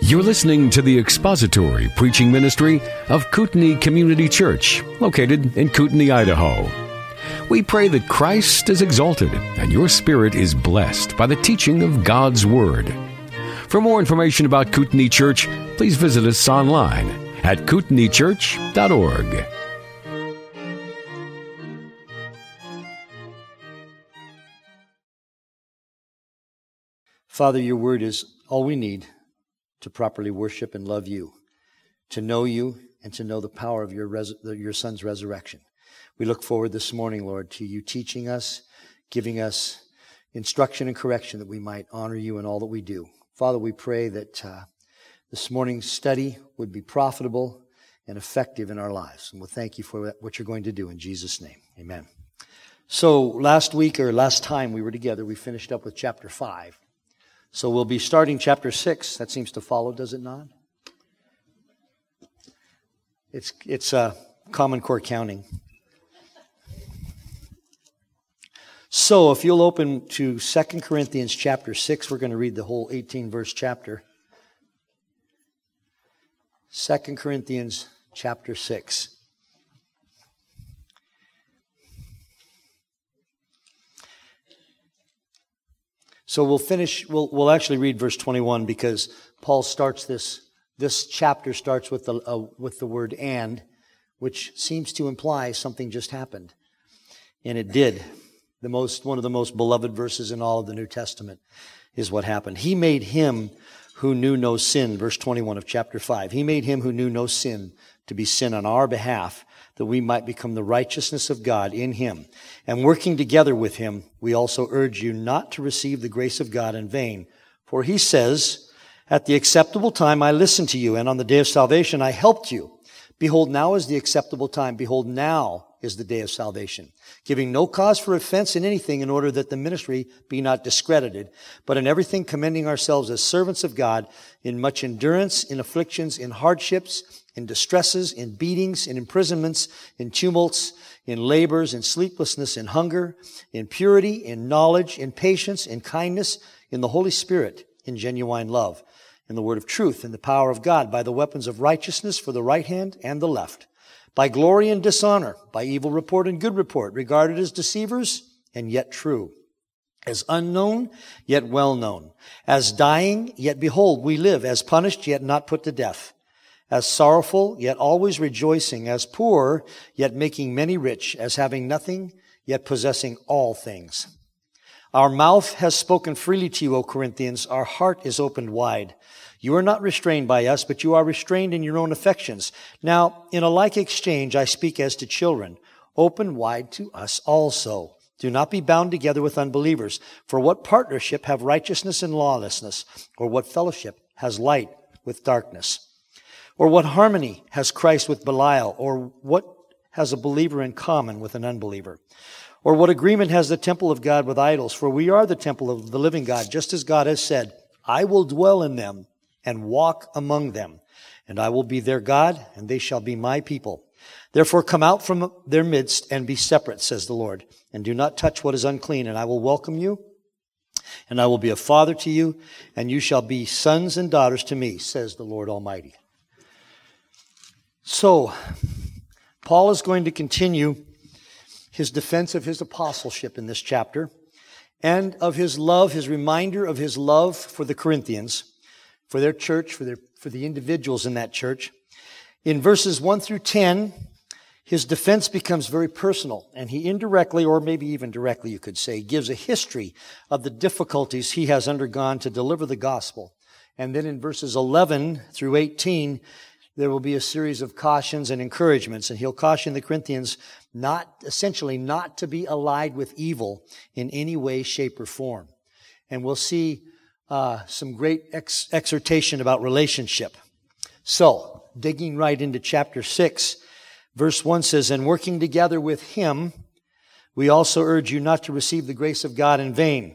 You're listening to the expository preaching ministry of Kootenai Community Church, located in Kootenai, Idaho. We pray that Christ is exalted and your spirit is blessed by the teaching of God's Word. For more information about Kootenai Church, please visit us online at kootenaichurch.org. Father, your word is all we need to properly worship and love you, to know you, and to know the power of your, res- your son's resurrection. We look forward this morning, Lord, to you teaching us, giving us instruction and correction that we might honor you in all that we do. Father, we pray that uh, this morning's study would be profitable and effective in our lives. And we'll thank you for what you're going to do in Jesus' name. Amen. So last week or last time we were together, we finished up with chapter 5. So we'll be starting chapter 6. That seems to follow, does it not? It's, it's uh, Common Core counting. So if you'll open to 2 Corinthians chapter 6, we're going to read the whole 18 verse chapter. 2 Corinthians chapter 6. So we'll finish, we'll, we'll actually read verse 21 because Paul starts this, this chapter starts with the, uh, with the word and, which seems to imply something just happened. And it did. The most, one of the most beloved verses in all of the New Testament is what happened. He made him who knew no sin, verse 21 of chapter 5. He made him who knew no sin to be sin on our behalf that we might become the righteousness of God in him. And working together with him, we also urge you not to receive the grace of God in vain. For he says, at the acceptable time I listened to you, and on the day of salvation I helped you. Behold, now is the acceptable time. Behold, now is the day of salvation, giving no cause for offense in anything in order that the ministry be not discredited, but in everything commending ourselves as servants of God in much endurance, in afflictions, in hardships, in distresses, in beatings, in imprisonments, in tumults, in labors, in sleeplessness, in hunger, in purity, in knowledge, in patience, in kindness, in the Holy Spirit, in genuine love, in the word of truth, in the power of God, by the weapons of righteousness for the right hand and the left, by glory and dishonor, by evil report and good report, regarded as deceivers and yet true, as unknown yet well known, as dying yet behold we live, as punished yet not put to death as sorrowful, yet always rejoicing, as poor, yet making many rich, as having nothing, yet possessing all things. Our mouth has spoken freely to you, O Corinthians. Our heart is opened wide. You are not restrained by us, but you are restrained in your own affections. Now, in a like exchange, I speak as to children. Open wide to us also. Do not be bound together with unbelievers. For what partnership have righteousness and lawlessness? Or what fellowship has light with darkness? Or what harmony has Christ with Belial? Or what has a believer in common with an unbeliever? Or what agreement has the temple of God with idols? For we are the temple of the living God, just as God has said, I will dwell in them and walk among them, and I will be their God, and they shall be my people. Therefore come out from their midst and be separate, says the Lord, and do not touch what is unclean, and I will welcome you, and I will be a father to you, and you shall be sons and daughters to me, says the Lord Almighty. So, Paul is going to continue his defense of his apostleship in this chapter and of his love, his reminder of his love for the Corinthians, for their church, for, their, for the individuals in that church. In verses 1 through 10, his defense becomes very personal, and he indirectly, or maybe even directly, you could say, gives a history of the difficulties he has undergone to deliver the gospel. And then in verses 11 through 18, there will be a series of cautions and encouragements, and he'll caution the Corinthians not, essentially, not to be allied with evil in any way, shape, or form. And we'll see uh, some great ex- exhortation about relationship. So, digging right into chapter 6, verse 1 says, And working together with him, we also urge you not to receive the grace of God in vain.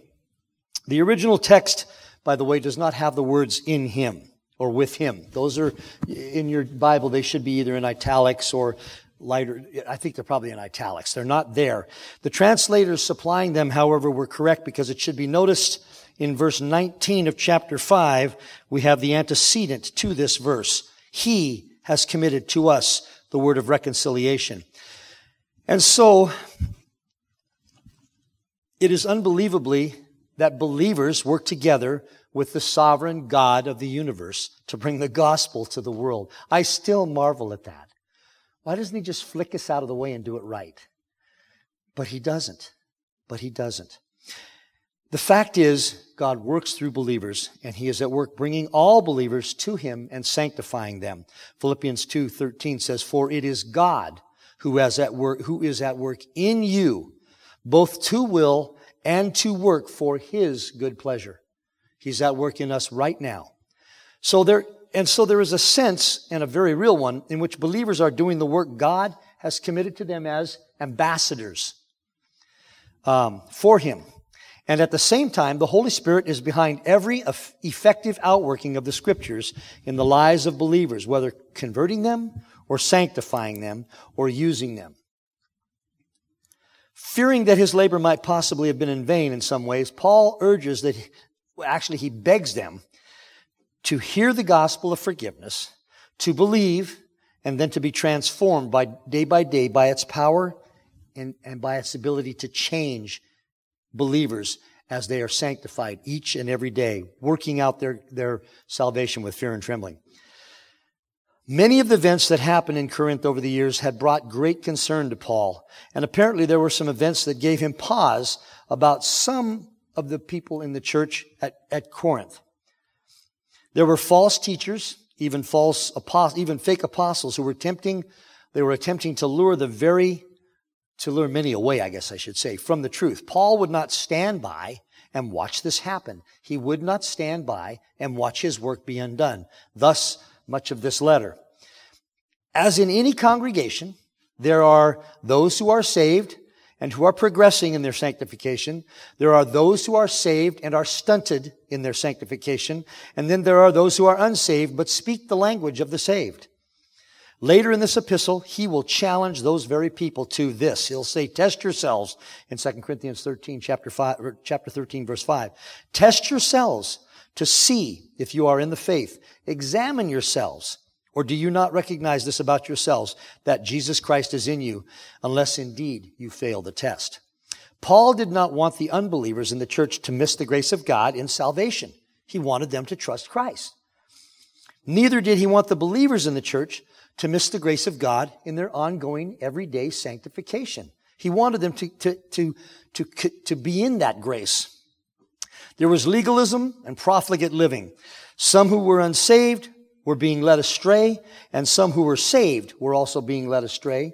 The original text, by the way, does not have the words in him or with him. Those are in your Bible, they should be either in italics or lighter. I think they're probably in italics. They're not there. The translators supplying them, however, were correct because it should be noticed in verse 19 of chapter 5, we have the antecedent to this verse. He has committed to us the word of reconciliation. And so, it is unbelievably that believers work together with the sovereign God of the universe to bring the gospel to the world. I still marvel at that. Why doesn't he just flick us out of the way and do it right? But he doesn't. But he doesn't. The fact is, God works through believers, and he is at work bringing all believers to him and sanctifying them. Philippians 2:13 says, "For it is God who is at work who is at work in you, both to will and to work for his good pleasure." He's at work in us right now. So there and so there is a sense, and a very real one, in which believers are doing the work God has committed to them as ambassadors um, for Him. And at the same time, the Holy Spirit is behind every effective outworking of the Scriptures in the lives of believers, whether converting them or sanctifying them or using them. Fearing that his labor might possibly have been in vain in some ways, Paul urges that, actually, he begs them to hear the gospel of forgiveness, to believe, and then to be transformed by day by day by its power and, and by its ability to change believers as they are sanctified each and every day, working out their, their salvation with fear and trembling. Many of the events that happened in Corinth over the years had brought great concern to Paul. And apparently there were some events that gave him pause about some of the people in the church at, at Corinth. There were false teachers, even false apostles, even fake apostles who were tempting, they were attempting to lure the very, to lure many away, I guess I should say, from the truth. Paul would not stand by and watch this happen. He would not stand by and watch his work be undone. Thus, much of this letter. As in any congregation, there are those who are saved and who are progressing in their sanctification. There are those who are saved and are stunted in their sanctification. And then there are those who are unsaved but speak the language of the saved. Later in this epistle, he will challenge those very people to this. He'll say, test yourselves in 2 Corinthians 13, chapter 5, chapter 13, verse 5. Test yourselves to see if you are in the faith. Examine yourselves or do you not recognize this about yourselves, that Jesus Christ is in you, unless indeed you fail the test? Paul did not want the unbelievers in the church to miss the grace of God in salvation. He wanted them to trust Christ. Neither did he want the believers in the church to miss the grace of God in their ongoing everyday sanctification. He wanted them to, to, to, to, to be in that grace. There was legalism and profligate living. Some who were unsaved were being led astray, and some who were saved were also being led astray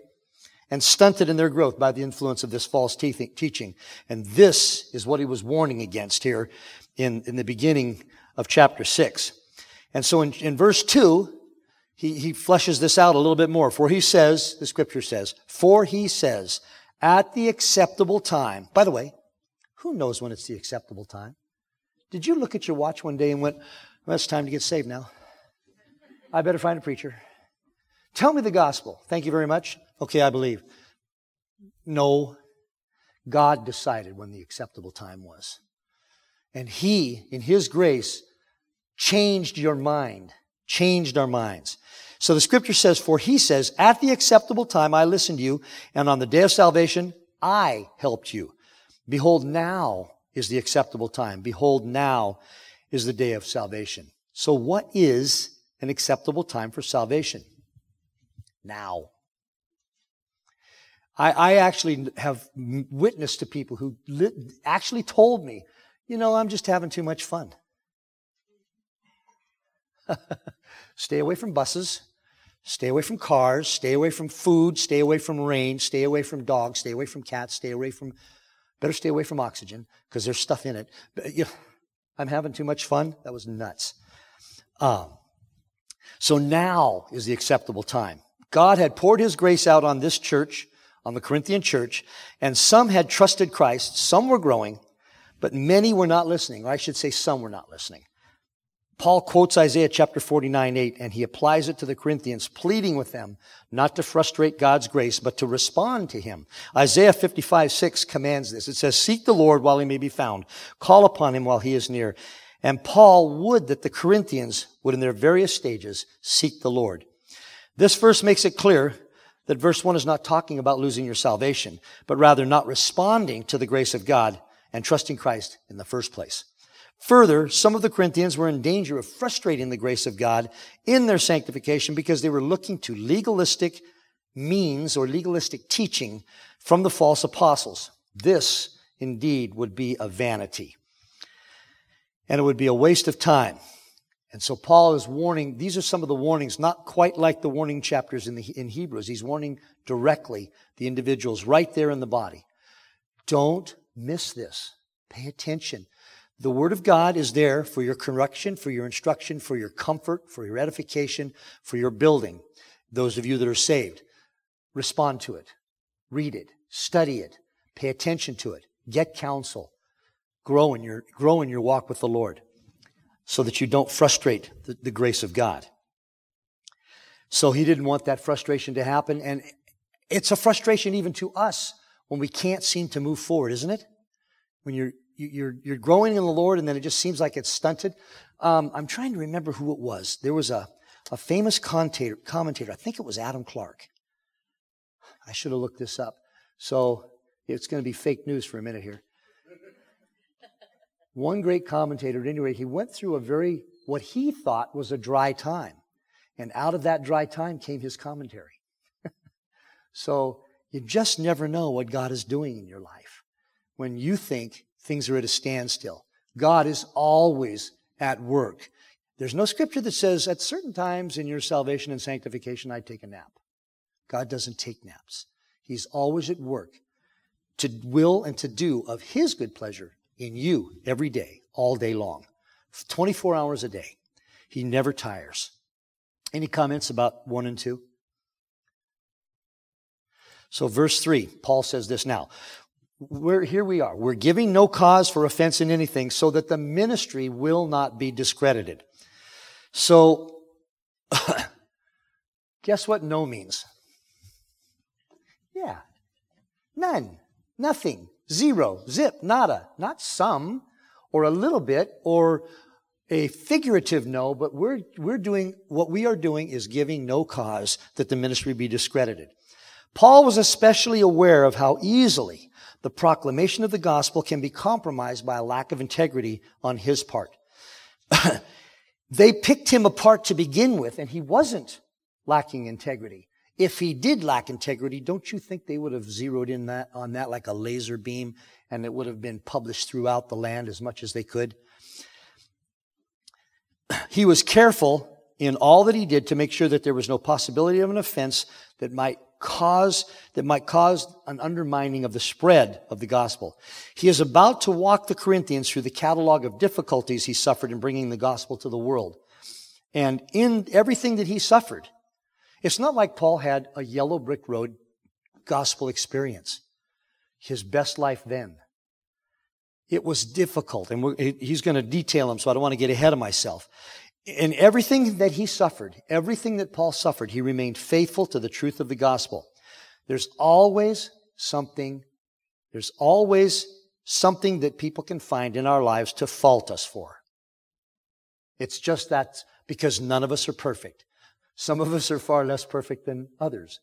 and stunted in their growth by the influence of this false teaching. And this is what he was warning against here in, in the beginning of chapter 6. And so in, in verse 2, he, he fleshes this out a little bit more. For he says, the scripture says, for he says, at the acceptable time. By the way, who knows when it's the acceptable time? Did you look at your watch one day and went, well, it's time to get saved now? I better find a preacher. Tell me the gospel. Thank you very much. Okay, I believe. No, God decided when the acceptable time was. And He, in His grace, changed your mind, changed our minds. So the scripture says, For He says, At the acceptable time I listened to you, and on the day of salvation I helped you. Behold, now is the acceptable time. Behold, now is the day of salvation. So what is an acceptable time for salvation. Now. I, I actually have witnessed to people who li- actually told me, you know, I'm just having too much fun. stay away from buses, stay away from cars, stay away from food, stay away from rain, stay away from dogs, stay away from cats, stay away from, better stay away from oxygen because there's stuff in it. But, you know, I'm having too much fun. That was nuts. Um, so now is the acceptable time. God had poured his grace out on this church, on the Corinthian church, and some had trusted Christ, some were growing, but many were not listening, or I should say some were not listening. Paul quotes Isaiah chapter 49, 8, and he applies it to the Corinthians, pleading with them not to frustrate God's grace, but to respond to him. Isaiah 55, 6 commands this. It says, Seek the Lord while he may be found. Call upon him while he is near. And Paul would that the Corinthians would in their various stages seek the Lord. This verse makes it clear that verse 1 is not talking about losing your salvation, but rather not responding to the grace of God and trusting Christ in the first place. Further, some of the Corinthians were in danger of frustrating the grace of God in their sanctification because they were looking to legalistic means or legalistic teaching from the false apostles. This indeed would be a vanity. And it would be a waste of time. And so Paul is warning, these are some of the warnings, not quite like the warning chapters in, the, in Hebrews. He's warning directly the individuals right there in the body. Don't miss this. Pay attention. The Word of God is there for your correction, for your instruction, for your comfort, for your edification, for your building. Those of you that are saved, respond to it. Read it. Study it. Pay attention to it. Get counsel. Grow in your, grow in your walk with the Lord so that you don't frustrate the, the grace of God. So he didn't want that frustration to happen. And it's a frustration even to us when we can't seem to move forward, isn't it? When you're, you're, you're growing in the Lord and then it just seems like it's stunted. Um, I'm trying to remember who it was. There was a, a famous commentator, commentator, I think it was Adam Clarke. I should have looked this up. So it's going to be fake news for a minute here one great commentator, at any rate, he went through a very, what he thought was a dry time. And out of that dry time came his commentary. so you just never know what God is doing in your life when you think things are at a standstill. God is always at work. There's no scripture that says at certain times in your salvation and sanctification, I take a nap. God doesn't take naps. He's always at work to will and to do of His good pleasure in you every day, all day long, 24 hours a day. He never tires. Any comments about 1 and 2? So, verse 3, Paul says this now. We're, here we are. We're giving no cause for offense in anything so that the ministry will not be discredited. So, guess what no means? Yeah, none, nothing. Zero, zip, nada, not some, or a little bit, or a figurative no, but we're, we're doing, what we are doing is giving no cause that the ministry be discredited. Paul was especially aware of how easily the proclamation of the gospel can be compromised by a lack of integrity on his part. they picked him apart to begin with, and he wasn't lacking integrity. If he did lack integrity, don't you think they would have zeroed in that, on that like a laser beam and it would have been published throughout the land as much as they could? He was careful in all that he did to make sure that there was no possibility of an offense that might cause, that might cause an undermining of the spread of the gospel. He is about to walk the Corinthians through the catalog of difficulties he suffered in bringing the gospel to the world. And in everything that he suffered, it's not like Paul had a yellow brick road gospel experience, his best life then. It was difficult, and he's going to detail them, so I don't want to get ahead of myself. In everything that he suffered, everything that Paul suffered, he remained faithful to the truth of the gospel. There's always something, there's always something that people can find in our lives to fault us for. It's just that because none of us are perfect. Some of us are far less perfect than others.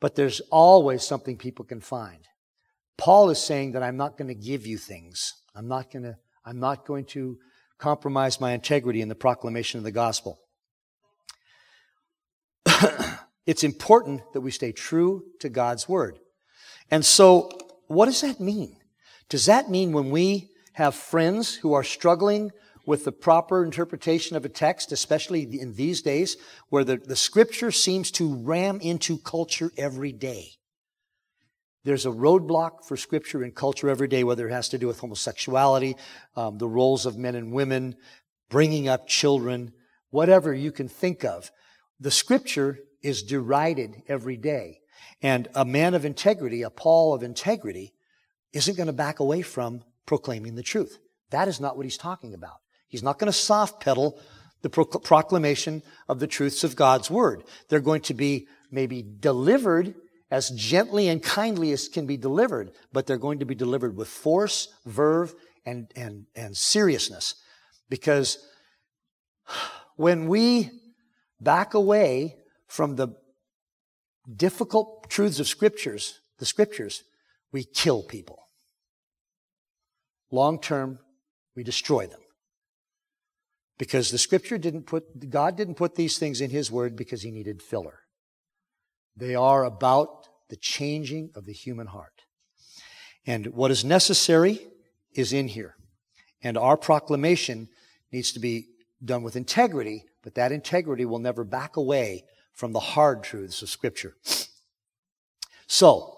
But there's always something people can find. Paul is saying that I'm not going to give you things. I'm not going to, I'm not going to compromise my integrity in the proclamation of the gospel. it's important that we stay true to God's word. And so, what does that mean? Does that mean when we have friends who are struggling with the proper interpretation of a text, especially in these days where the, the scripture seems to ram into culture every day. There's a roadblock for scripture and culture every day, whether it has to do with homosexuality, um, the roles of men and women, bringing up children, whatever you can think of. The scripture is derided every day. And a man of integrity, a Paul of integrity, isn't going to back away from proclaiming the truth. That is not what he's talking about. He's not going to soft pedal the proclamation of the truths of God's word. They're going to be maybe delivered as gently and kindly as can be delivered, but they're going to be delivered with force, verve, and, and, and seriousness. Because when we back away from the difficult truths of scriptures, the scriptures, we kill people. Long term, we destroy them. Because the scripture didn't put, God didn't put these things in His word because He needed filler. They are about the changing of the human heart. And what is necessary is in here. And our proclamation needs to be done with integrity, but that integrity will never back away from the hard truths of Scripture. So,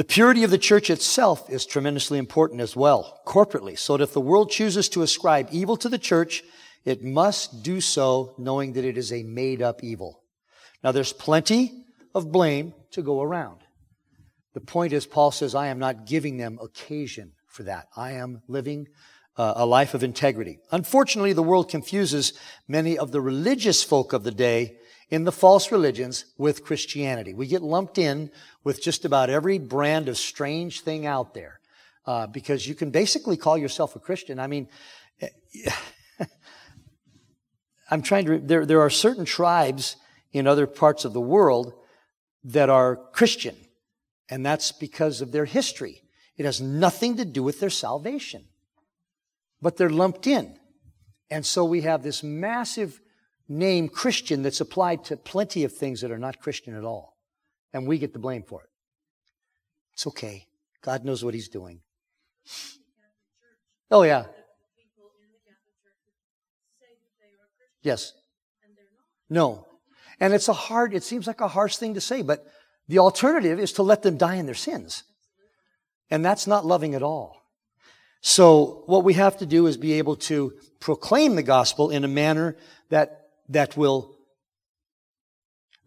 the purity of the church itself is tremendously important as well, corporately. So that if the world chooses to ascribe evil to the church, it must do so knowing that it is a made up evil. Now, there's plenty of blame to go around. The point is, Paul says, I am not giving them occasion for that. I am living uh, a life of integrity. Unfortunately, the world confuses many of the religious folk of the day in the false religions with Christianity. We get lumped in with just about every brand of strange thing out there uh, because you can basically call yourself a Christian. I mean, I'm trying to, there, there are certain tribes in other parts of the world that are Christian, and that's because of their history. It has nothing to do with their salvation, but they're lumped in. And so we have this massive name Christian that's applied to plenty of things that are not Christian at all. And we get the blame for it. It's okay. God knows what He's doing. Oh, yeah. Yes. No. And it's a hard, it seems like a harsh thing to say, but the alternative is to let them die in their sins. And that's not loving at all. So what we have to do is be able to proclaim the gospel in a manner that, that will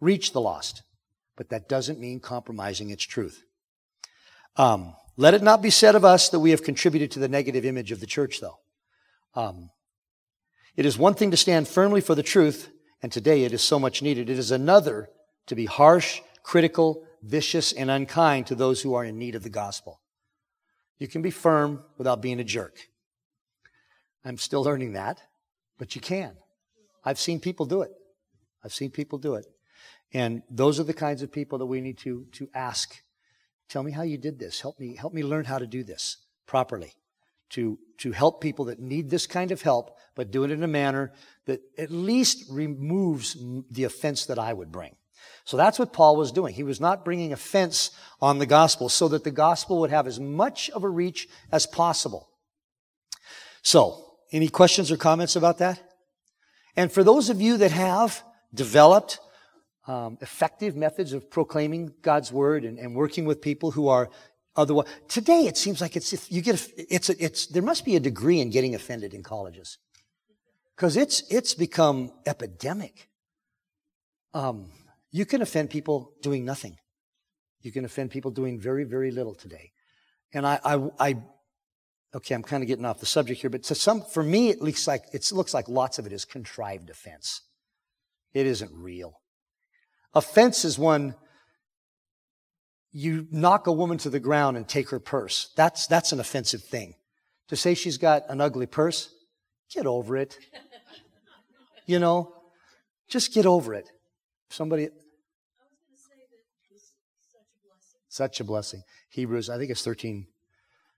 reach the lost. But that doesn't mean compromising its truth. Um, let it not be said of us that we have contributed to the negative image of the church, though. Um, it is one thing to stand firmly for the truth, and today it is so much needed. It is another to be harsh, critical, vicious, and unkind to those who are in need of the gospel. You can be firm without being a jerk. I'm still learning that, but you can. I've seen people do it. I've seen people do it. And those are the kinds of people that we need to, to ask. Tell me how you did this. Help me, help me learn how to do this properly. To, to help people that need this kind of help, but do it in a manner that at least removes the offense that I would bring. So that's what Paul was doing. He was not bringing offense on the gospel so that the gospel would have as much of a reach as possible. So, any questions or comments about that? And for those of you that have developed um, effective methods of proclaiming God's word and, and, working with people who are otherwise, today it seems like it's you get it's it's there must be a degree in getting offended in colleges because it's it's become epidemic. Um, you can offend people doing nothing. You can offend people doing very, very little today. And I, I, I okay, I'm kind of getting off the subject here, but to some, for me, it looks like, it looks like lots of it is contrived offense. It isn't real. Offense is when you knock a woman to the ground and take her purse. That's, that's an offensive thing. To say she's got an ugly purse, get over it. You know, just get over it. Somebody, Such a blessing. Hebrews, I think it's 13.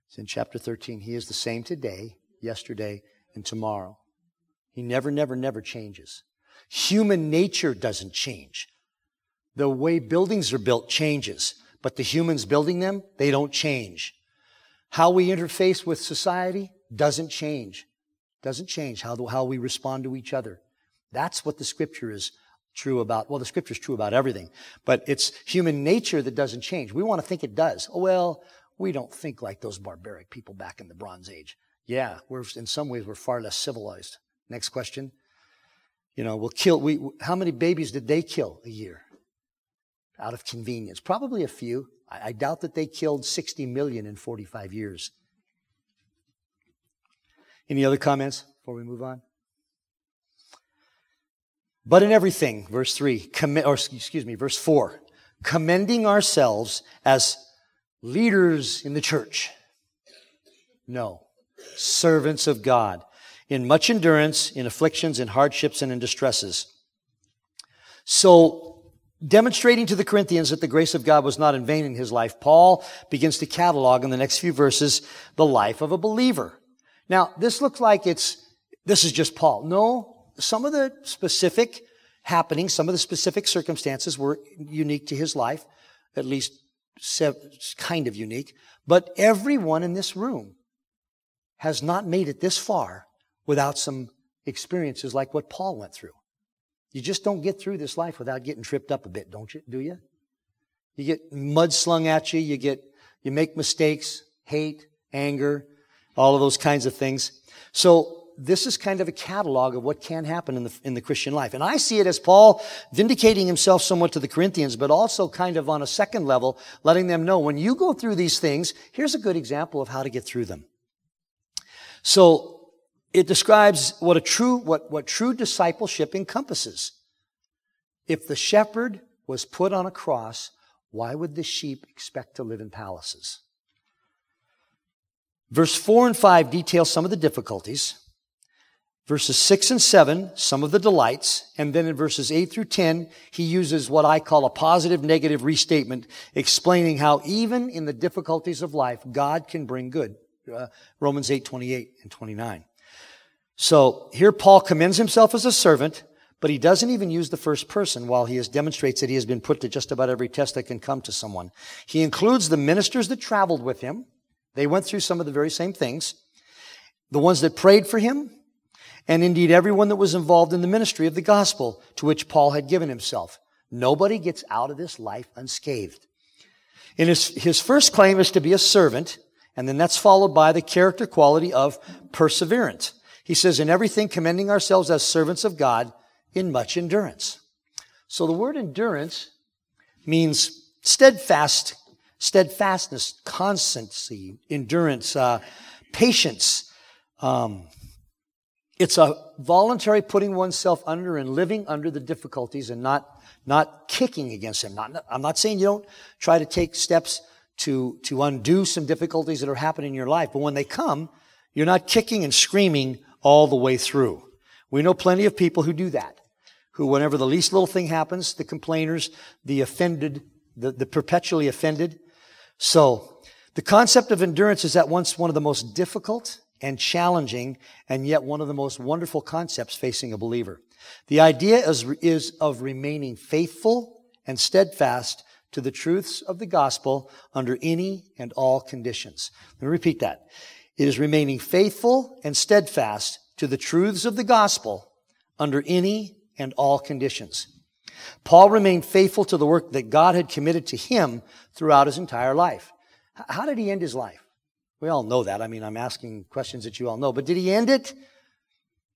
It's in chapter 13. He is the same today, yesterday, and tomorrow. He never, never, never changes. Human nature doesn't change. The way buildings are built changes, but the humans building them, they don't change. How we interface with society doesn't change. Doesn't change how, how we respond to each other. That's what the scripture is true about, well, the scripture is true about everything, but it's human nature that doesn't change. We want to think it does. Oh, well, we don't think like those barbaric people back in the Bronze Age. Yeah, we're, in some ways, we're far less civilized. Next question. You know, we'll kill, we, how many babies did they kill a year? Out of convenience. Probably a few. I, I doubt that they killed 60 million in 45 years. Any other comments before we move on? But in everything, verse 3, or excuse me, verse 4, commending ourselves as leaders in the church. No. Servants of God. In much endurance, in afflictions, in hardships, and in distresses. So, demonstrating to the Corinthians that the grace of God was not in vain in his life, Paul begins to catalog in the next few verses the life of a believer. Now, this looks like it's, this is just Paul. No, some of the specific happenings, some of the specific circumstances were unique to his life, at least kind of unique. But everyone in this room has not made it this far without some experiences like what Paul went through. You just don't get through this life without getting tripped up a bit, don't you? Do you? You get mud slung at you, you get, you make mistakes, hate, anger, all of those kinds of things. So this is kind of a catalog of what can happen in the, in the Christian life. And I see it as Paul vindicating himself somewhat to the Corinthians, but also kind of on a second level, letting them know when you go through these things, here's a good example of how to get through them. So it describes what a true, what, what true discipleship encompasses. If the shepherd was put on a cross, why would the sheep expect to live in palaces? Verse 4 and 5 detail some of the difficulties. Verses 6 and 7, some of the delights. And then in verses 8 through 10, he uses what I call a positive negative restatement, explaining how even in the difficulties of life, God can bring good. Uh, Romans 8, 28 and 29. So here Paul commends himself as a servant, but he doesn't even use the first person while he demonstrates that he has been put to just about every test that can come to someone. He includes the ministers that traveled with him. They went through some of the very same things. The ones that prayed for him, and indeed everyone that was involved in the ministry of the gospel to which Paul had given himself. Nobody gets out of this life unscathed. In his, his first claim is to be a servant, and then that's followed by the character quality of perseverance. He says, in everything commending ourselves as servants of God in much endurance. So the word endurance means steadfast, steadfastness, constancy, endurance, uh, patience, um, it's a voluntary putting oneself under and living under the difficulties and not, not kicking against them. Not, I'm not saying you don't try to take steps to, to undo some difficulties that are happening in your life, but when they come, you're not kicking and screaming all the way through. We know plenty of people who do that, who whenever the least little thing happens, the complainers, the offended, the, the perpetually offended. So, the concept of endurance is at once one of the most difficult and challenging and yet one of the most wonderful concepts facing a believer. The idea is, is of remaining faithful and steadfast to the truths of the gospel under any and all conditions. Let me repeat that. It is remaining faithful and steadfast to the truths of the gospel under any and all conditions. Paul remained faithful to the work that God had committed to him throughout his entire life. How did he end his life? We all know that. I mean, I'm asking questions that you all know. But did he end it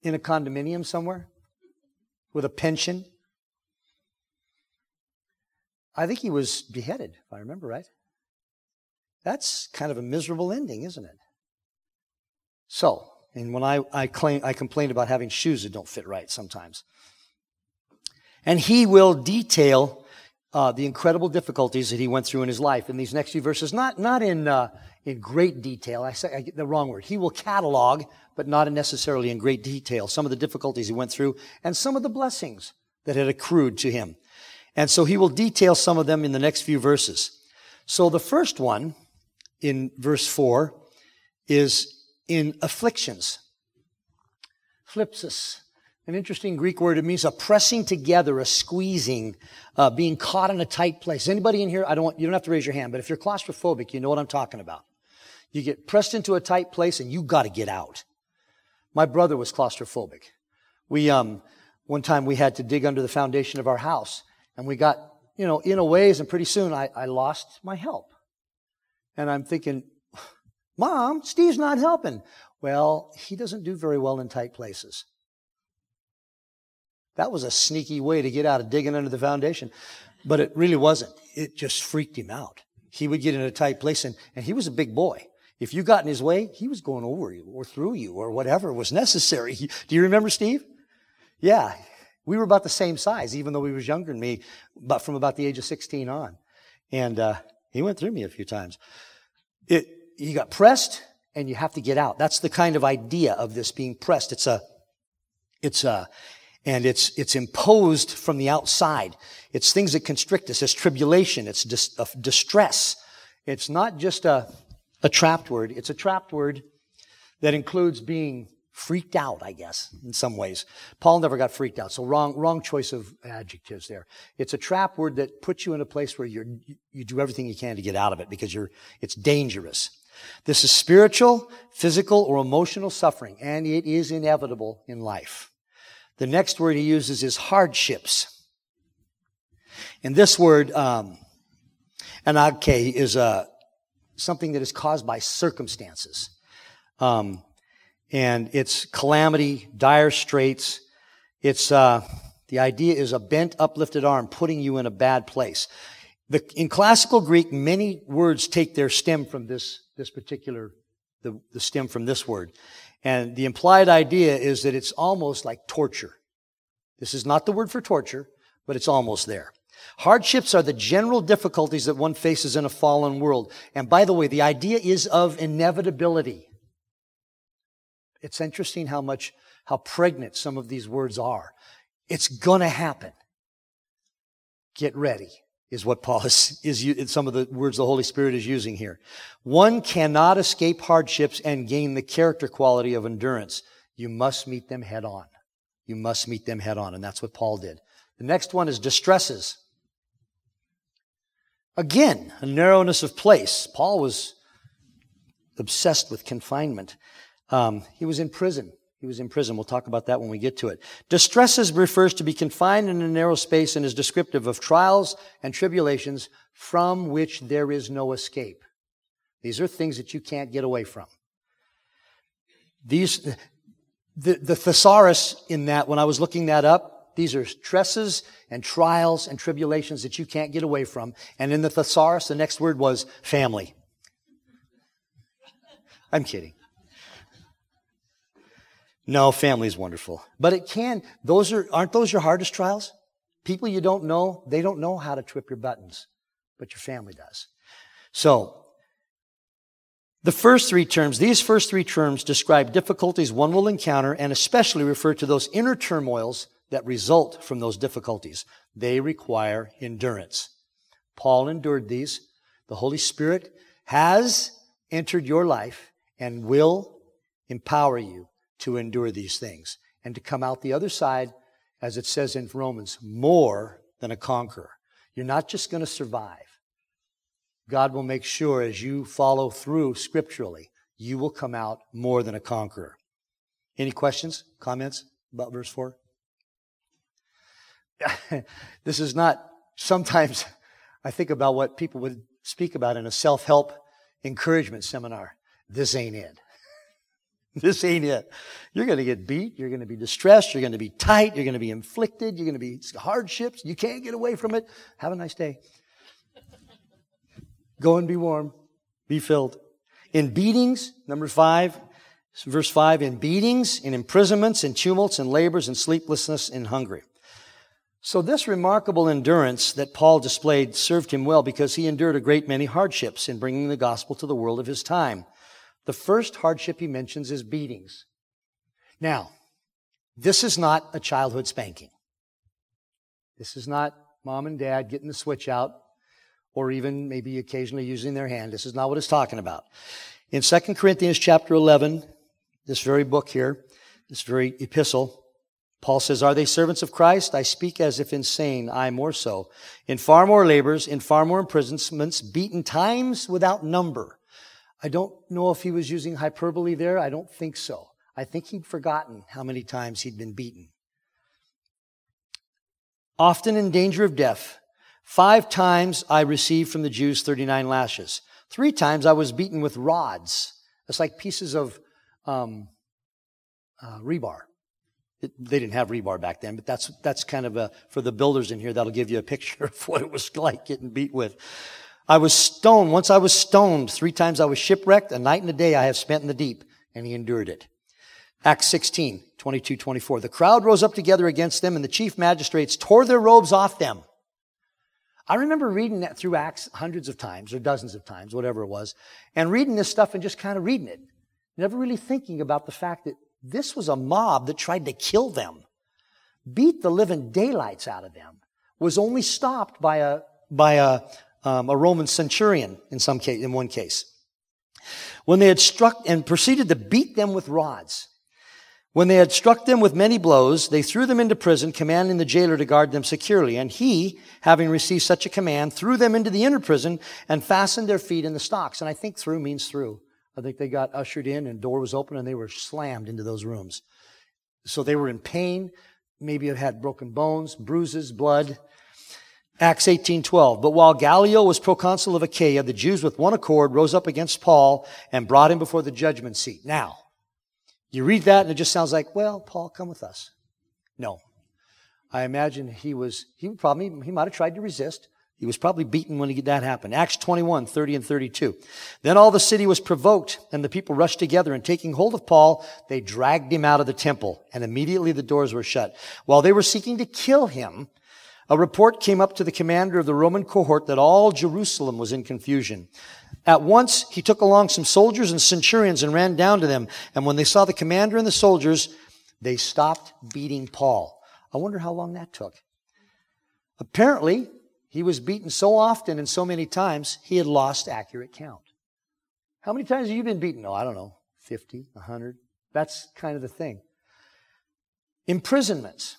in a condominium somewhere with a pension? I think he was beheaded, if I remember right. That's kind of a miserable ending, isn't it? So, and when I, I claim, I complain about having shoes that don't fit right sometimes. And he will detail uh, the incredible difficulties that he went through in his life in these next few verses. Not, not in, uh, in great detail. I say I the wrong word. He will catalog, but not necessarily in great detail, some of the difficulties he went through and some of the blessings that had accrued to him. And so he will detail some of them in the next few verses. So the first one in verse four is in afflictions. Thlipsis. An interesting Greek word. It means a pressing together, a squeezing, uh, being caught in a tight place. Anybody in here? I don't want, you don't have to raise your hand, but if you're claustrophobic, you know what I'm talking about. You get pressed into a tight place and you got to get out. My brother was claustrophobic. We, um, one time we had to dig under the foundation of our house and we got, you know, in a ways and pretty soon I, I lost my help. And I'm thinking, Mom, Steve's not helping. Well, he doesn't do very well in tight places. That was a sneaky way to get out of digging under the foundation. But it really wasn't. It just freaked him out. He would get in a tight place and, and he was a big boy. If you got in his way, he was going over you or through you or whatever was necessary. Do you remember Steve? Yeah. We were about the same size, even though he was younger than me, but from about the age of 16 on. And uh, he went through me a few times. It, you got pressed, and you have to get out. That's the kind of idea of this being pressed. It's a, it's a, and it's, it's imposed from the outside. It's things that constrict us. It's tribulation. It's dis, distress. It's not just a, a trapped word. It's a trapped word that includes being freaked out, I guess, in some ways. Paul never got freaked out, so wrong, wrong choice of adjectives there. It's a trap word that puts you in a place where you you do everything you can to get out of it because you're, it's dangerous. This is spiritual, physical, or emotional suffering, and it is inevitable in life. The next word he uses is hardships. And this word, um, anagke, is uh, something that is caused by circumstances. Um, and it's calamity, dire straits. It's uh, the idea is a bent, uplifted arm putting you in a bad place. The, in classical Greek, many words take their stem from this this particular the, the stem from this word, and the implied idea is that it's almost like torture. This is not the word for torture, but it's almost there. Hardships are the general difficulties that one faces in a fallen world. And by the way, the idea is of inevitability. It's interesting how much, how pregnant some of these words are. It's gonna happen. Get ready is what Paul is, is some of the words the Holy Spirit is using here. One cannot escape hardships and gain the character quality of endurance. You must meet them head on. You must meet them head on. And that's what Paul did. The next one is distresses. Again, a narrowness of place. Paul was obsessed with confinement. Um, he was in prison. He was in prison. We'll talk about that when we get to it. Distresses refers to be confined in a narrow space and is descriptive of trials and tribulations from which there is no escape. These are things that you can't get away from. These, the, the thesaurus in that, when I was looking that up, these are stresses and trials and tribulations that you can't get away from. And in the thesaurus, the next word was family. I'm kidding. No, family is wonderful. But it can, those are, aren't those your hardest trials? People you don't know, they don't know how to trip your buttons, but your family does. So, the first three terms, these first three terms describe difficulties one will encounter and especially refer to those inner turmoils that result from those difficulties. They require endurance. Paul endured these. The Holy Spirit has entered your life and will empower you to endure these things and to come out the other side, as it says in Romans, more than a conqueror. You're not just going to survive. God will make sure as you follow through scripturally, you will come out more than a conqueror. Any questions, comments about verse 4? this is not, sometimes I think about what people would speak about in a self help encouragement seminar. This ain't it. This ain't it. You're going to get beat. You're going to be distressed. You're going to be tight. You're going to be inflicted. You're going to be hardships. You can't get away from it. Have a nice day. Go and be warm. Be filled. In beatings, number five, verse five, in beatings, in imprisonments, in tumults, in labors, in sleeplessness, in hunger. So this remarkable endurance that Paul displayed served him well because he endured a great many hardships in bringing the gospel to the world of his time. The first hardship he mentions is beatings. Now, this is not a childhood spanking. This is not mom and dad getting the switch out or even maybe occasionally using their hand. This is not what it's talking about. In 2 Corinthians chapter 11, this very book here, this very epistle, Paul says, Are they servants of Christ? I speak as if insane, I more so. In far more labors, in far more imprisonments, beaten times without number. I don't know if he was using hyperbole there. I don't think so. I think he'd forgotten how many times he'd been beaten. Often in danger of death. Five times I received from the Jews 39 lashes. Three times I was beaten with rods. It's like pieces of um, uh, rebar. It, they didn't have rebar back then, but that's, that's kind of a, for the builders in here, that'll give you a picture of what it was like getting beat with. I was stoned. Once I was stoned. Three times I was shipwrecked. A night and a day I have spent in the deep. And he endured it. Acts 16, 22, 24. The crowd rose up together against them, and the chief magistrates tore their robes off them. I remember reading that through Acts hundreds of times, or dozens of times, whatever it was, and reading this stuff and just kind of reading it. Never really thinking about the fact that this was a mob that tried to kill them, beat the living daylights out of them, was only stopped by a, by a, um, a Roman centurion in some case, in one case. When they had struck and proceeded to beat them with rods. When they had struck them with many blows, they threw them into prison, commanding the jailer to guard them securely. And he, having received such a command, threw them into the inner prison and fastened their feet in the stocks. And I think through means through. I think they got ushered in and door was open and they were slammed into those rooms. So they were in pain. Maybe it had broken bones, bruises, blood. Acts 18:12. But while Gallio was proconsul of Achaia, the Jews with one accord rose up against Paul and brought him before the judgment seat. Now, you read that and it just sounds like, well, Paul, come with us. No. I imagine he was, he probably, he might have tried to resist. He was probably beaten when that happened. Acts 21, 30 and 32. Then all the city was provoked and the people rushed together and taking hold of Paul, they dragged him out of the temple and immediately the doors were shut. While they were seeking to kill him, a report came up to the commander of the Roman cohort that all Jerusalem was in confusion. At once, he took along some soldiers and centurions and ran down to them. And when they saw the commander and the soldiers, they stopped beating Paul. I wonder how long that took. Apparently, he was beaten so often and so many times, he had lost accurate count. How many times have you been beaten? Oh, I don't know, 50, 100. That's kind of the thing. Imprisonments.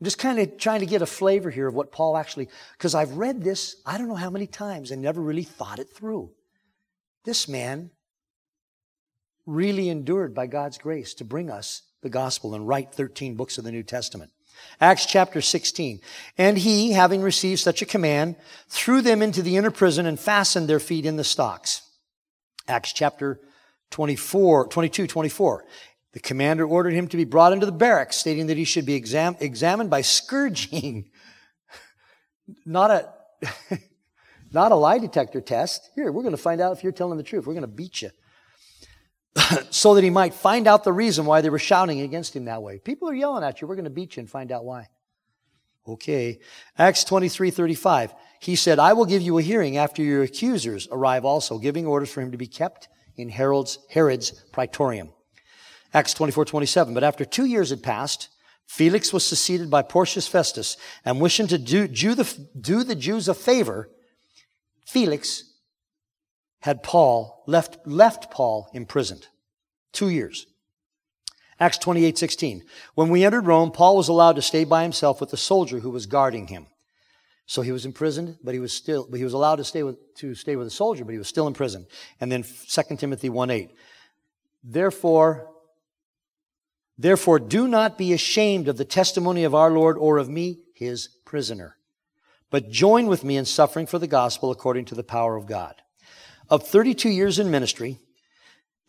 I'm just kind of trying to get a flavor here of what Paul actually, because I've read this, I don't know how many times and never really thought it through. This man really endured by God's grace to bring us the gospel and write 13 books of the New Testament. Acts chapter 16. And he, having received such a command, threw them into the inner prison and fastened their feet in the stocks. Acts chapter 24, 22, 24. The commander ordered him to be brought into the barracks, stating that he should be exam- examined by scourging. not a, not a lie detector test. Here, we're going to find out if you're telling the truth. We're going to beat you. so that he might find out the reason why they were shouting against him that way. People are yelling at you. We're going to beat you and find out why. Okay. Acts 23, 35. He said, I will give you a hearing after your accusers arrive also, giving orders for him to be kept in Herod's, Herod's praetorium. Acts 24, 27. But after two years had passed, Felix was succeeded by Porcius Festus, and wishing to do, the, do the Jews a favor, Felix had Paul, left, left Paul imprisoned. Two years. Acts 28, 16. When we entered Rome, Paul was allowed to stay by himself with the soldier who was guarding him. So he was imprisoned, but he was still, but he was allowed to stay with, to stay with a soldier, but he was still in prison. And then 2 Timothy 1, 8. Therefore, Therefore, do not be ashamed of the testimony of our Lord or of me, his prisoner, but join with me in suffering for the gospel according to the power of God. Of 32 years in ministry,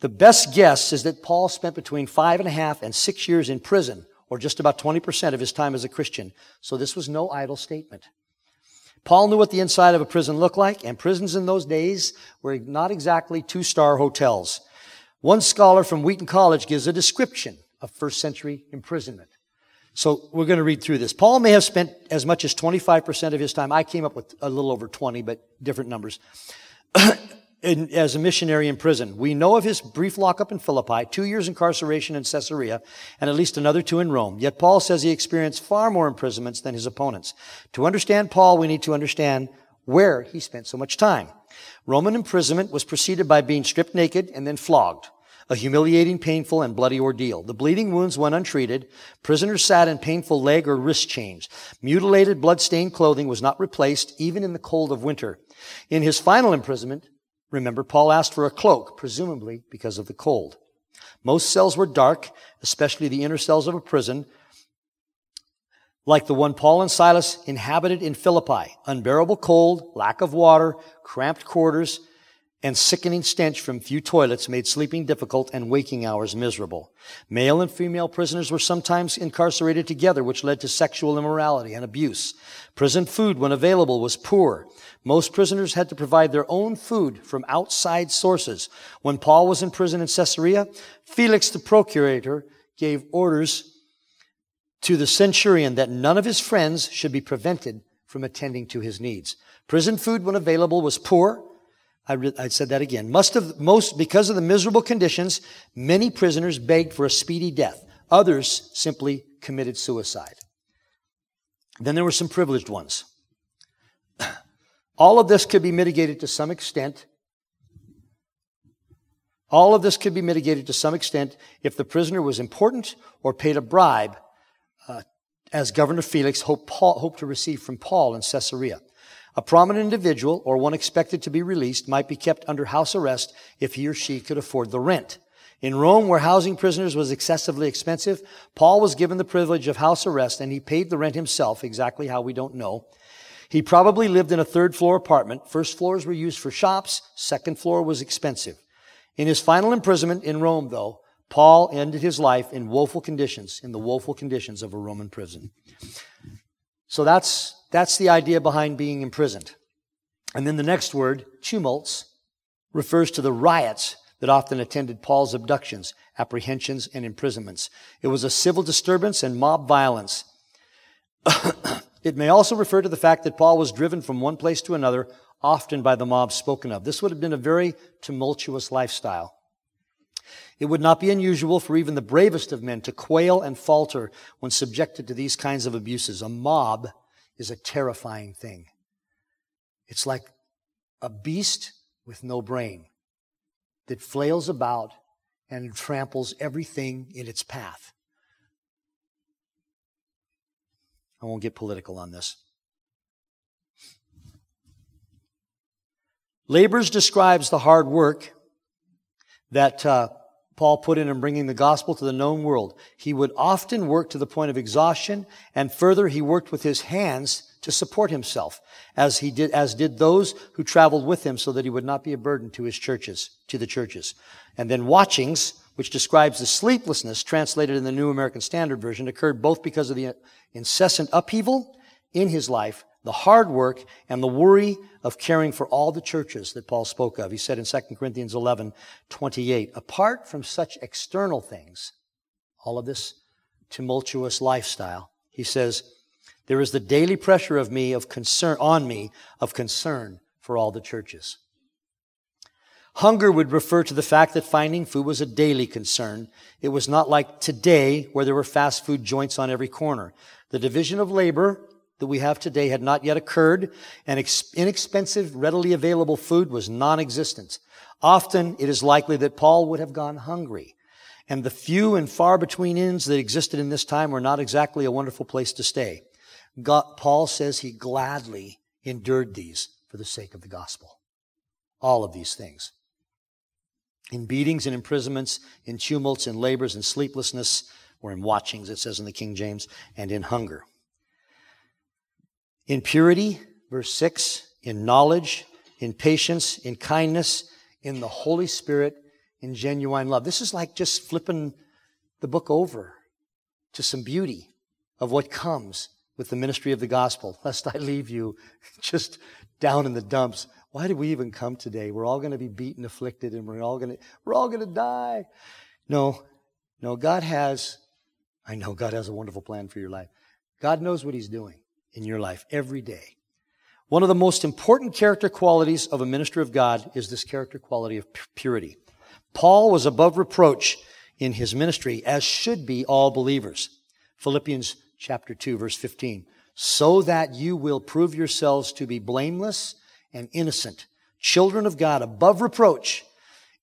the best guess is that Paul spent between five and a half and six years in prison, or just about 20% of his time as a Christian. So this was no idle statement. Paul knew what the inside of a prison looked like, and prisons in those days were not exactly two-star hotels. One scholar from Wheaton College gives a description of first century imprisonment. So we're going to read through this. Paul may have spent as much as 25% of his time. I came up with a little over 20, but different numbers. in, as a missionary in prison. We know of his brief lockup in Philippi, two years incarceration in Caesarea, and at least another two in Rome. Yet Paul says he experienced far more imprisonments than his opponents. To understand Paul, we need to understand where he spent so much time. Roman imprisonment was preceded by being stripped naked and then flogged a humiliating, painful, and bloody ordeal. The bleeding wounds went untreated. Prisoners sat in painful leg or wrist chains. Mutilated, blood-stained clothing was not replaced, even in the cold of winter. In his final imprisonment, remember, Paul asked for a cloak, presumably because of the cold. Most cells were dark, especially the inner cells of a prison, like the one Paul and Silas inhabited in Philippi. Unbearable cold, lack of water, cramped quarters, and sickening stench from few toilets made sleeping difficult and waking hours miserable. Male and female prisoners were sometimes incarcerated together, which led to sexual immorality and abuse. Prison food, when available, was poor. Most prisoners had to provide their own food from outside sources. When Paul was in prison in Caesarea, Felix the procurator gave orders to the centurion that none of his friends should be prevented from attending to his needs. Prison food, when available, was poor. I, re- I said that again. Must have, most, because of the miserable conditions, many prisoners begged for a speedy death. Others simply committed suicide. Then there were some privileged ones. All of this could be mitigated to some extent. All of this could be mitigated to some extent if the prisoner was important or paid a bribe, uh, as Governor Felix hoped, Paul, hoped to receive from Paul in Caesarea. A prominent individual or one expected to be released might be kept under house arrest if he or she could afford the rent. In Rome, where housing prisoners was excessively expensive, Paul was given the privilege of house arrest and he paid the rent himself, exactly how we don't know. He probably lived in a third floor apartment. First floors were used for shops. Second floor was expensive. In his final imprisonment in Rome, though, Paul ended his life in woeful conditions, in the woeful conditions of a Roman prison. So that's that's the idea behind being imprisoned. And then the next word, tumults, refers to the riots that often attended Paul's abductions, apprehensions, and imprisonments. It was a civil disturbance and mob violence. it may also refer to the fact that Paul was driven from one place to another, often by the mob spoken of. This would have been a very tumultuous lifestyle. It would not be unusual for even the bravest of men to quail and falter when subjected to these kinds of abuses. A mob is a terrifying thing. It's like a beast with no brain that flails about and tramples everything in its path. I won't get political on this. Labors describes the hard work that uh, Paul put in in bringing the gospel to the known world. He would often work to the point of exhaustion, and further, he worked with his hands to support himself, as he did, as did those who traveled with him, so that he would not be a burden to his churches, to the churches. And then watchings, which describes the sleeplessness translated in the New American Standard Version, occurred both because of the incessant upheaval in his life the hard work and the worry of caring for all the churches that Paul spoke of. He said in 2 Corinthians 11, 28, apart from such external things, all of this tumultuous lifestyle, he says, there is the daily pressure of me, of concern, on me, of concern for all the churches. Hunger would refer to the fact that finding food was a daily concern. It was not like today where there were fast food joints on every corner. The division of labor that we have today had not yet occurred, and inexpensive, readily available food was non-existent. Often it is likely that Paul would have gone hungry, and the few and far between inns that existed in this time were not exactly a wonderful place to stay. God, Paul says he gladly endured these for the sake of the gospel. All of these things. In beatings and imprisonments, in tumults, in labors, in sleeplessness, or in watchings, it says in the King James, and in hunger. In purity, verse 6, in knowledge, in patience, in kindness, in the Holy Spirit, in genuine love. This is like just flipping the book over to some beauty of what comes with the ministry of the gospel, lest I leave you just down in the dumps. Why did we even come today? We're all going to be beaten, afflicted, and we're all going to, we're all going to die. No, no, God has, I know God has a wonderful plan for your life. God knows what He's doing in your life every day. One of the most important character qualities of a minister of God is this character quality of purity. Paul was above reproach in his ministry, as should be all believers. Philippians chapter 2, verse 15. So that you will prove yourselves to be blameless and innocent, children of God above reproach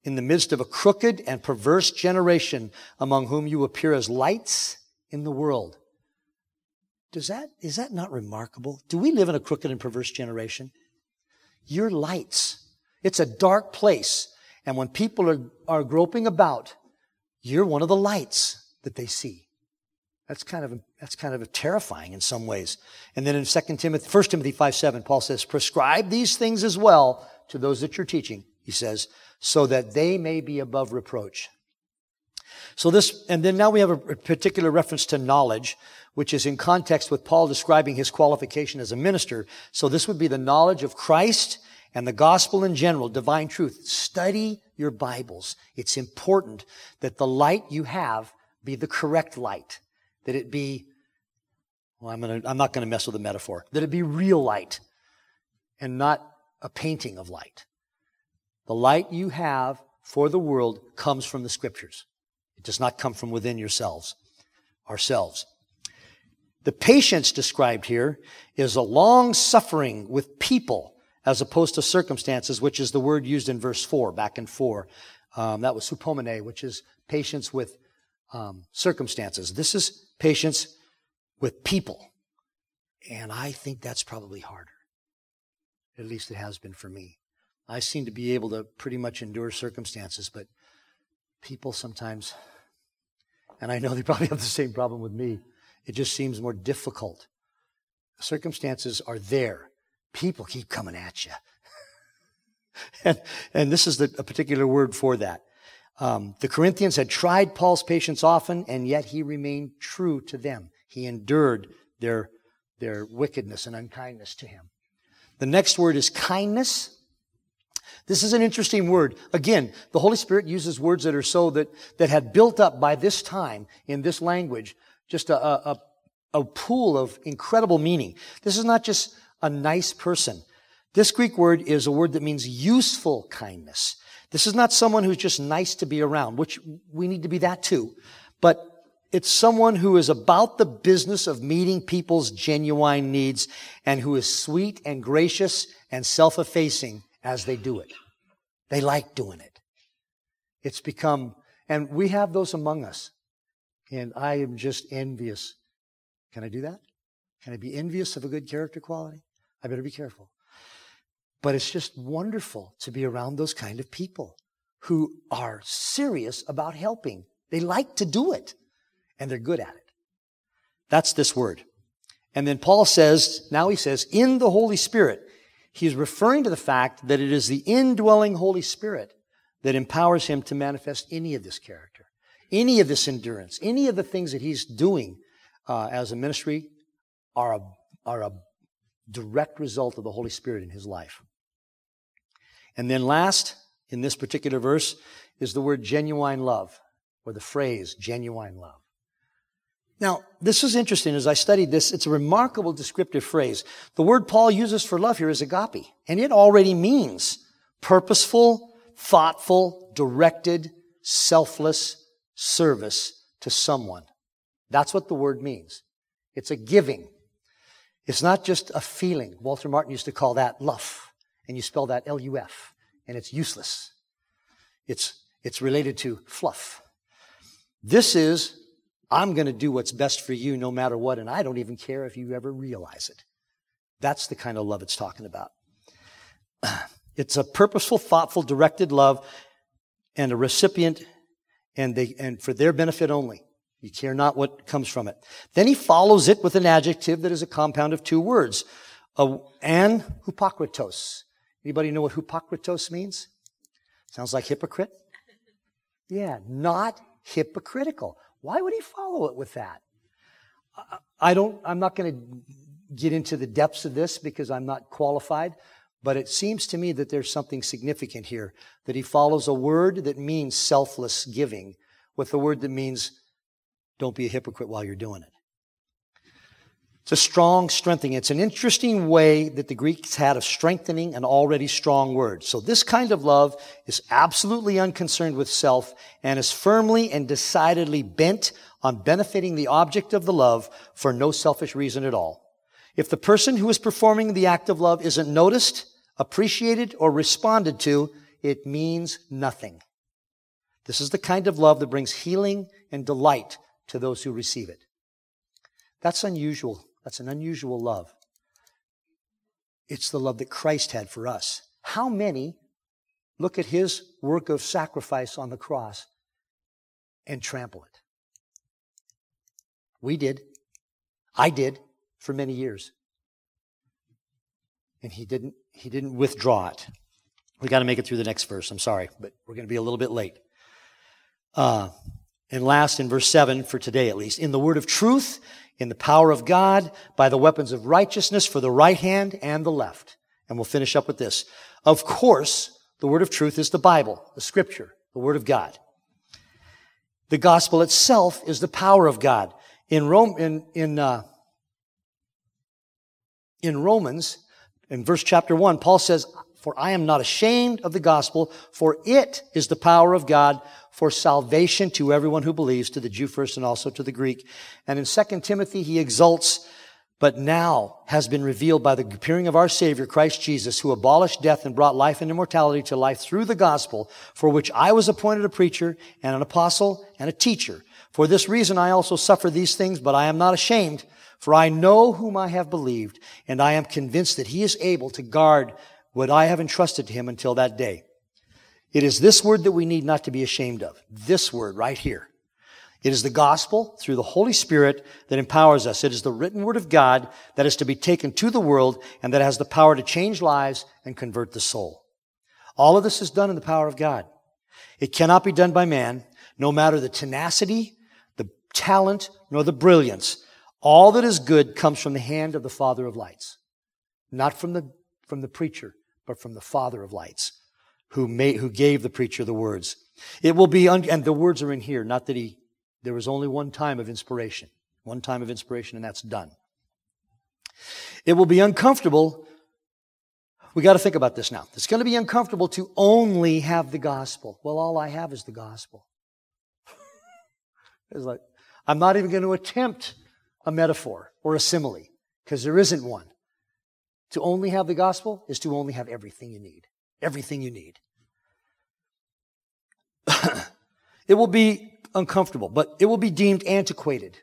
in the midst of a crooked and perverse generation among whom you appear as lights in the world does that, is that not remarkable? Do we live in a crooked and perverse generation? You're lights. It's a dark place. And when people are, are groping about, you're one of the lights that they see. That's kind of, that's kind of terrifying in some ways. And then in 2 Timothy, 1 Timothy 5, 7, Paul says, prescribe these things as well to those that you're teaching he says, so that they may be above reproach. So this, and then now we have a particular reference to knowledge, which is in context with Paul describing his qualification as a minister. So this would be the knowledge of Christ and the gospel in general, divine truth. Study your Bibles. It's important that the light you have be the correct light, that it be, well, I'm, gonna, I'm not going to mess with the metaphor, that it be real light and not a painting of light. The light you have for the world comes from the scriptures. It does not come from within yourselves, ourselves. The patience described here is a long suffering with people as opposed to circumstances, which is the word used in verse 4, back in 4. Um, that was hupomene, which is patience with um, circumstances. This is patience with people. And I think that's probably harder. At least it has been for me. I seem to be able to pretty much endure circumstances, but people sometimes, and I know they probably have the same problem with me, it just seems more difficult. Circumstances are there. People keep coming at you. and, and this is the, a particular word for that. Um, the Corinthians had tried Paul's patience often, and yet he remained true to them. He endured their, their wickedness and unkindness to him. The next word is kindness. This is an interesting word. Again, the Holy Spirit uses words that are so that, that had built up by this time in this language just a, a, a pool of incredible meaning. This is not just a nice person. This Greek word is a word that means useful kindness. This is not someone who's just nice to be around, which we need to be that too. But it's someone who is about the business of meeting people's genuine needs and who is sweet and gracious and self-effacing as they do it. They like doing it. It's become, and we have those among us. And I am just envious. Can I do that? Can I be envious of a good character quality? I better be careful. But it's just wonderful to be around those kind of people who are serious about helping. They like to do it and they're good at it. That's this word. And then Paul says, now he says, in the Holy Spirit. He's referring to the fact that it is the indwelling Holy Spirit that empowers him to manifest any of this character, any of this endurance, any of the things that he's doing uh, as a ministry are a, are a direct result of the Holy Spirit in his life. And then last, in this particular verse, is the word genuine love, or the phrase genuine love. Now, this is interesting as I studied this. It's a remarkable descriptive phrase. The word Paul uses for love here is agape, and it already means purposeful, thoughtful, directed, selfless service to someone. That's what the word means. It's a giving. It's not just a feeling. Walter Martin used to call that luff, and you spell that L-U-F, and it's useless. It's, it's related to fluff. This is I'm going to do what's best for you no matter what, and I don't even care if you ever realize it. That's the kind of love it's talking about. It's a purposeful, thoughtful, directed love and a recipient and they, and for their benefit only. You care not what comes from it. Then he follows it with an adjective that is a compound of two words. And hypokritos. Anybody know what hypocritos means? Sounds like hypocrite? Yeah, not hypocritical. Why would he follow it with that? I don't, I'm not going to get into the depths of this because I'm not qualified, but it seems to me that there's something significant here. That he follows a word that means selfless giving with a word that means don't be a hypocrite while you're doing it. It's a strong strengthening. It's an interesting way that the Greeks had of strengthening an already strong word. So this kind of love is absolutely unconcerned with self and is firmly and decidedly bent on benefiting the object of the love for no selfish reason at all. If the person who is performing the act of love isn't noticed, appreciated, or responded to, it means nothing. This is the kind of love that brings healing and delight to those who receive it. That's unusual that's an unusual love. It's the love that Christ had for us. How many look at his work of sacrifice on the cross and trample it? We did. I did for many years. And he didn't, he didn't withdraw it. We got to make it through the next verse. I'm sorry, but we're going to be a little bit late. Uh, and last, in verse 7, for today at least, in the word of truth, in the power of God, by the weapons of righteousness for the right hand and the left. And we'll finish up with this. Of course, the word of truth is the Bible, the scripture, the word of God. The gospel itself is the power of God. In Rome, in, in, uh, in Romans, in verse chapter 1, Paul says, For I am not ashamed of the gospel, for it is the power of God for salvation to everyone who believes, to the Jew first and also to the Greek. And in 2 Timothy, he exalts, but now has been revealed by the appearing of our Savior, Christ Jesus, who abolished death and brought life and immortality to life through the gospel, for which I was appointed a preacher and an apostle and a teacher. For this reason I also suffer these things, but I am not ashamed for I know whom I have believed, and I am convinced that he is able to guard what I have entrusted to him until that day. It is this word that we need not to be ashamed of. This word right here. It is the gospel through the Holy Spirit that empowers us. It is the written word of God that is to be taken to the world and that has the power to change lives and convert the soul. All of this is done in the power of God. It cannot be done by man, no matter the tenacity, the talent, nor the brilliance. All that is good comes from the hand of the Father of lights. Not from the, from the preacher, but from the Father of lights, who made, who gave the preacher the words. It will be, un- and the words are in here, not that he, there was only one time of inspiration. One time of inspiration, and that's done. It will be uncomfortable. We got to think about this now. It's going to be uncomfortable to only have the gospel. Well, all I have is the gospel. it's like, I'm not even going to attempt a metaphor or a simile because there isn't one. To only have the gospel is to only have everything you need. Everything you need. it will be uncomfortable, but it will be deemed antiquated,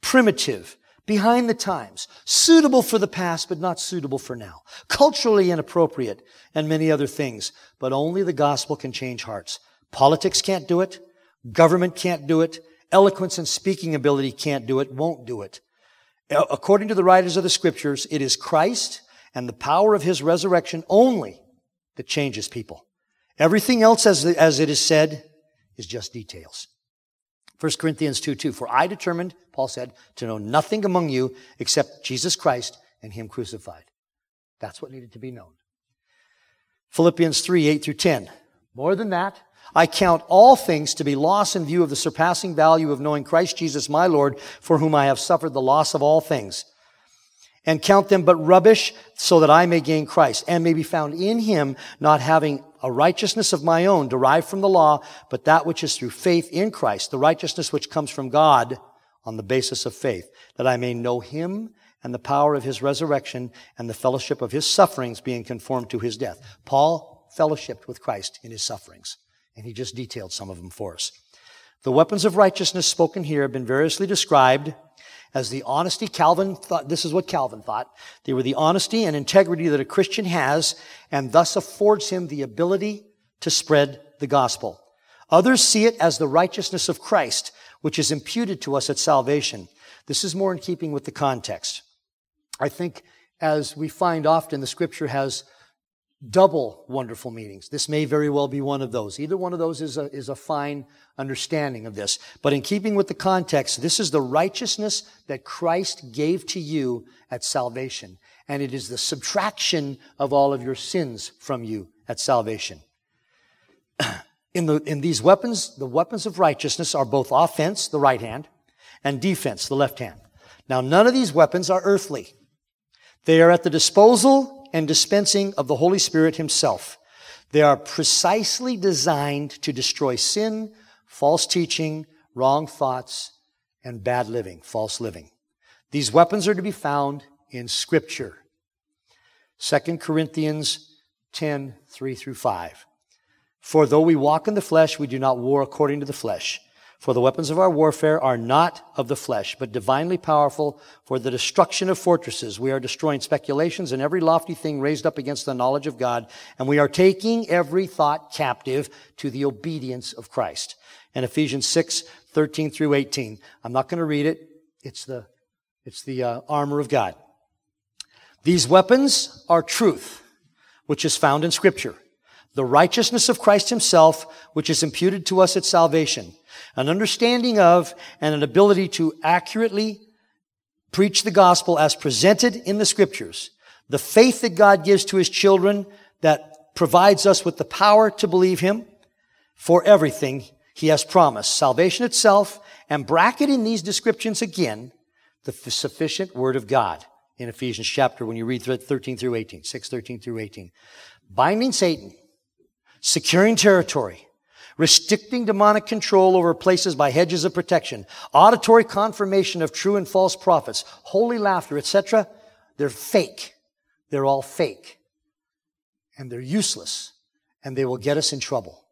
primitive, behind the times, suitable for the past, but not suitable for now, culturally inappropriate, and many other things. But only the gospel can change hearts. Politics can't do it. Government can't do it. Eloquence and speaking ability can't do it, won't do it. According to the writers of the scriptures, it is Christ and the power of his resurrection only that changes people. Everything else, as, as it is said, is just details. 1 Corinthians 2 2. For I determined, Paul said, to know nothing among you except Jesus Christ and him crucified. That's what needed to be known. Philippians 3 8 through 10. More than that, I count all things to be loss in view of the surpassing value of knowing Christ Jesus my Lord, for whom I have suffered the loss of all things. And count them but rubbish so that I may gain Christ and may be found in him, not having a righteousness of my own derived from the law, but that which is through faith in Christ, the righteousness which comes from God on the basis of faith, that I may know him and the power of his resurrection and the fellowship of his sufferings being conformed to his death. Paul fellowshipped with Christ in his sufferings. And he just detailed some of them for us. The weapons of righteousness spoken here have been variously described as the honesty Calvin thought, this is what Calvin thought. They were the honesty and integrity that a Christian has and thus affords him the ability to spread the gospel. Others see it as the righteousness of Christ, which is imputed to us at salvation. This is more in keeping with the context. I think as we find often the scripture has double wonderful meanings. This may very well be one of those. Either one of those is a, is a fine understanding of this. But in keeping with the context, this is the righteousness that Christ gave to you at salvation. And it is the subtraction of all of your sins from you at salvation. In, the, in these weapons, the weapons of righteousness are both offense, the right hand, and defense, the left hand. Now, none of these weapons are earthly. They are at the disposal and dispensing of the Holy Spirit Himself. They are precisely designed to destroy sin, false teaching, wrong thoughts, and bad living, false living. These weapons are to be found in Scripture. 2 Corinthians 10, 3 through 5. For though we walk in the flesh, we do not war according to the flesh. For the weapons of our warfare are not of the flesh, but divinely powerful for the destruction of fortresses. We are destroying speculations and every lofty thing raised up against the knowledge of God, and we are taking every thought captive to the obedience of Christ. And Ephesians 6, 13 through 18. I'm not going to read it. It's the, it's the uh, armor of God. These weapons are truth, which is found in scripture. The righteousness of Christ himself, which is imputed to us at salvation, an understanding of and an ability to accurately preach the gospel as presented in the scriptures, the faith that God gives to his children that provides us with the power to believe him for everything he has promised, salvation itself, and bracketing these descriptions again, the sufficient word of God in Ephesians chapter when you read 13 through 18, 6, 13 through 18. Binding Satan, securing territory, restricting demonic control over places by hedges of protection, auditory confirmation of true and false prophets, holy laughter, etc. They're fake. They're all fake. And they're useless. And they will get us in trouble.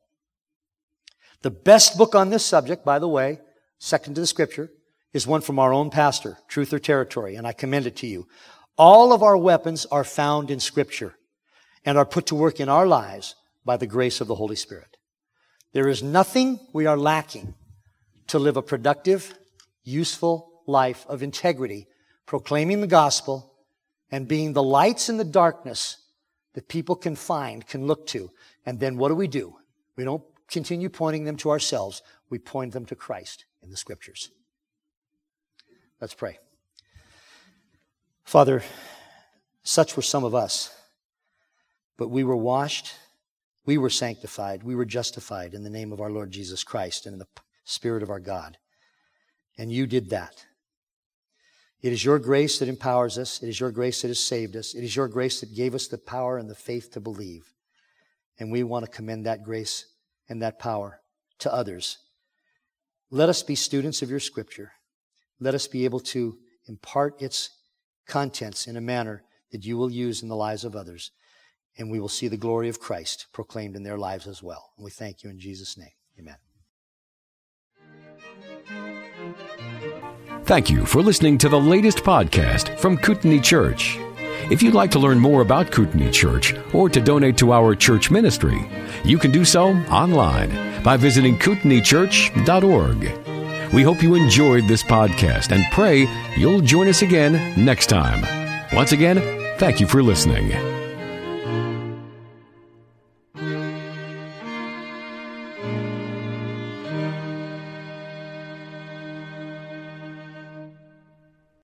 The best book on this subject, by the way, second to the scripture, is one from our own pastor, Truth or Territory, and I commend it to you. All of our weapons are found in scripture and are put to work in our lives by the grace of the Holy Spirit. There is nothing we are lacking to live a productive, useful life of integrity, proclaiming the gospel and being the lights in the darkness that people can find, can look to. And then what do we do? We don't continue pointing them to ourselves. We point them to Christ in the scriptures. Let's pray. Father, such were some of us, but we were washed we were sanctified. We were justified in the name of our Lord Jesus Christ and in the Spirit of our God. And you did that. It is your grace that empowers us. It is your grace that has saved us. It is your grace that gave us the power and the faith to believe. And we want to commend that grace and that power to others. Let us be students of your scripture. Let us be able to impart its contents in a manner that you will use in the lives of others and we will see the glory of Christ proclaimed in their lives as well. And we thank you in Jesus' name. Amen. Thank you for listening to the latest podcast from Kootenai Church. If you'd like to learn more about Kootenai Church or to donate to our church ministry, you can do so online by visiting kootenaichurch.org. We hope you enjoyed this podcast and pray you'll join us again next time. Once again, thank you for listening.